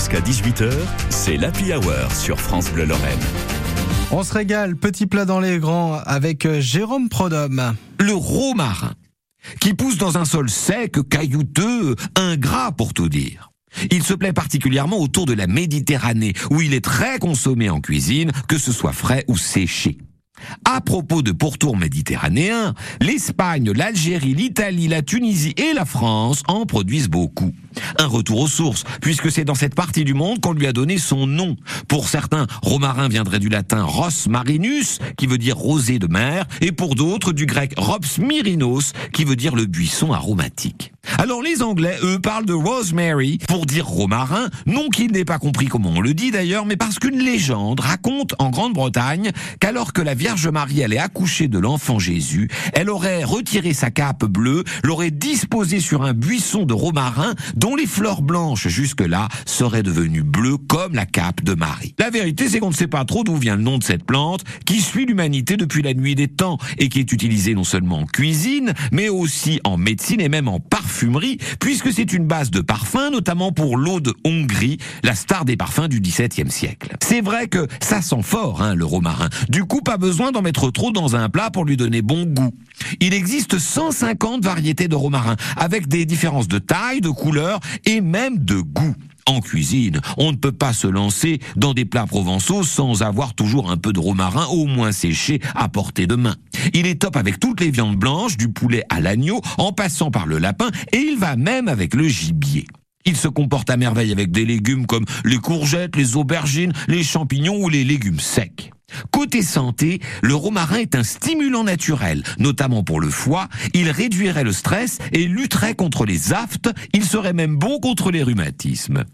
Jusqu'à 18h, c'est l'Happy Hour sur France Bleu Lorraine. On se régale, petit plat dans les grands, avec euh, Jérôme Prodhomme. Le romarin, qui pousse dans un sol sec, caillouteux, ingrat pour tout dire. Il se plaît particulièrement autour de la Méditerranée, où il est très consommé en cuisine, que ce soit frais ou séché. À propos de pourtours méditerranéens, l'Espagne, l'Algérie, l'Italie, la Tunisie et la France en produisent beaucoup. Un retour aux sources, puisque c'est dans cette partie du monde qu'on lui a donné son nom. Pour certains, romarin viendrait du latin ros marinus, qui veut dire rosé de mer, et pour d'autres du grec rops myrinos, qui veut dire le buisson aromatique. Alors les Anglais, eux, parlent de rosemary pour dire romarin, non qu'ils n'aient pas compris comment on le dit d'ailleurs, mais parce qu'une légende raconte en Grande-Bretagne qu'alors que la Vierge Marie allait accoucher de l'enfant Jésus, elle aurait retiré sa cape bleue, l'aurait disposée sur un buisson de romarin dont les fleurs blanches jusque-là seraient devenues bleues comme la cape de Marie. La vérité, c'est qu'on ne sait pas trop d'où vient le nom de cette plante qui suit l'humanité depuis la nuit des temps et qui est utilisée non seulement en cuisine, mais aussi en médecine et même en puisque c'est une base de parfum, notamment pour l'eau de Hongrie, la star des parfums du XVIIe siècle. C'est vrai que ça sent fort, hein, le romarin. Du coup, pas besoin d'en mettre trop dans un plat pour lui donner bon goût. Il existe 150 variétés de romarin, avec des différences de taille, de couleur et même de goût. En cuisine, on ne peut pas se lancer dans des plats provençaux sans avoir toujours un peu de romarin au moins séché à portée de main. Il est top avec toutes les viandes blanches, du poulet à l'agneau, en passant par le lapin, et il va même avec le gibier. Il se comporte à merveille avec des légumes comme les courgettes, les aubergines, les champignons ou les légumes secs. Côté santé, le romarin est un stimulant naturel, notamment pour le foie. Il réduirait le stress et lutterait contre les aftes. Il serait même bon contre les rhumatismes.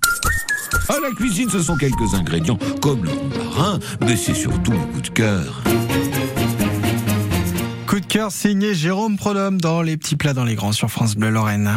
À la cuisine, ce sont quelques ingrédients comme le romarin, mais c'est surtout un coup de cœur. Coup de cœur signé Jérôme Prodhomme dans Les petits plats dans les grands sur France Bleu Lorraine.